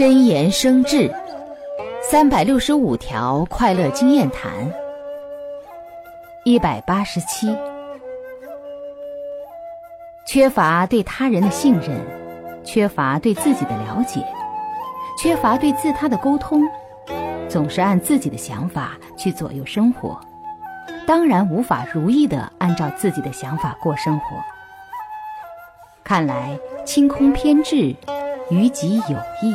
真言生智，三百六十五条快乐经验谈，一百八十七。缺乏对他人的信任，缺乏对自己的了解，缺乏对自他的沟通，总是按自己的想法去左右生活，当然无法如意的按照自己的想法过生活。看来清空偏执，于己有益。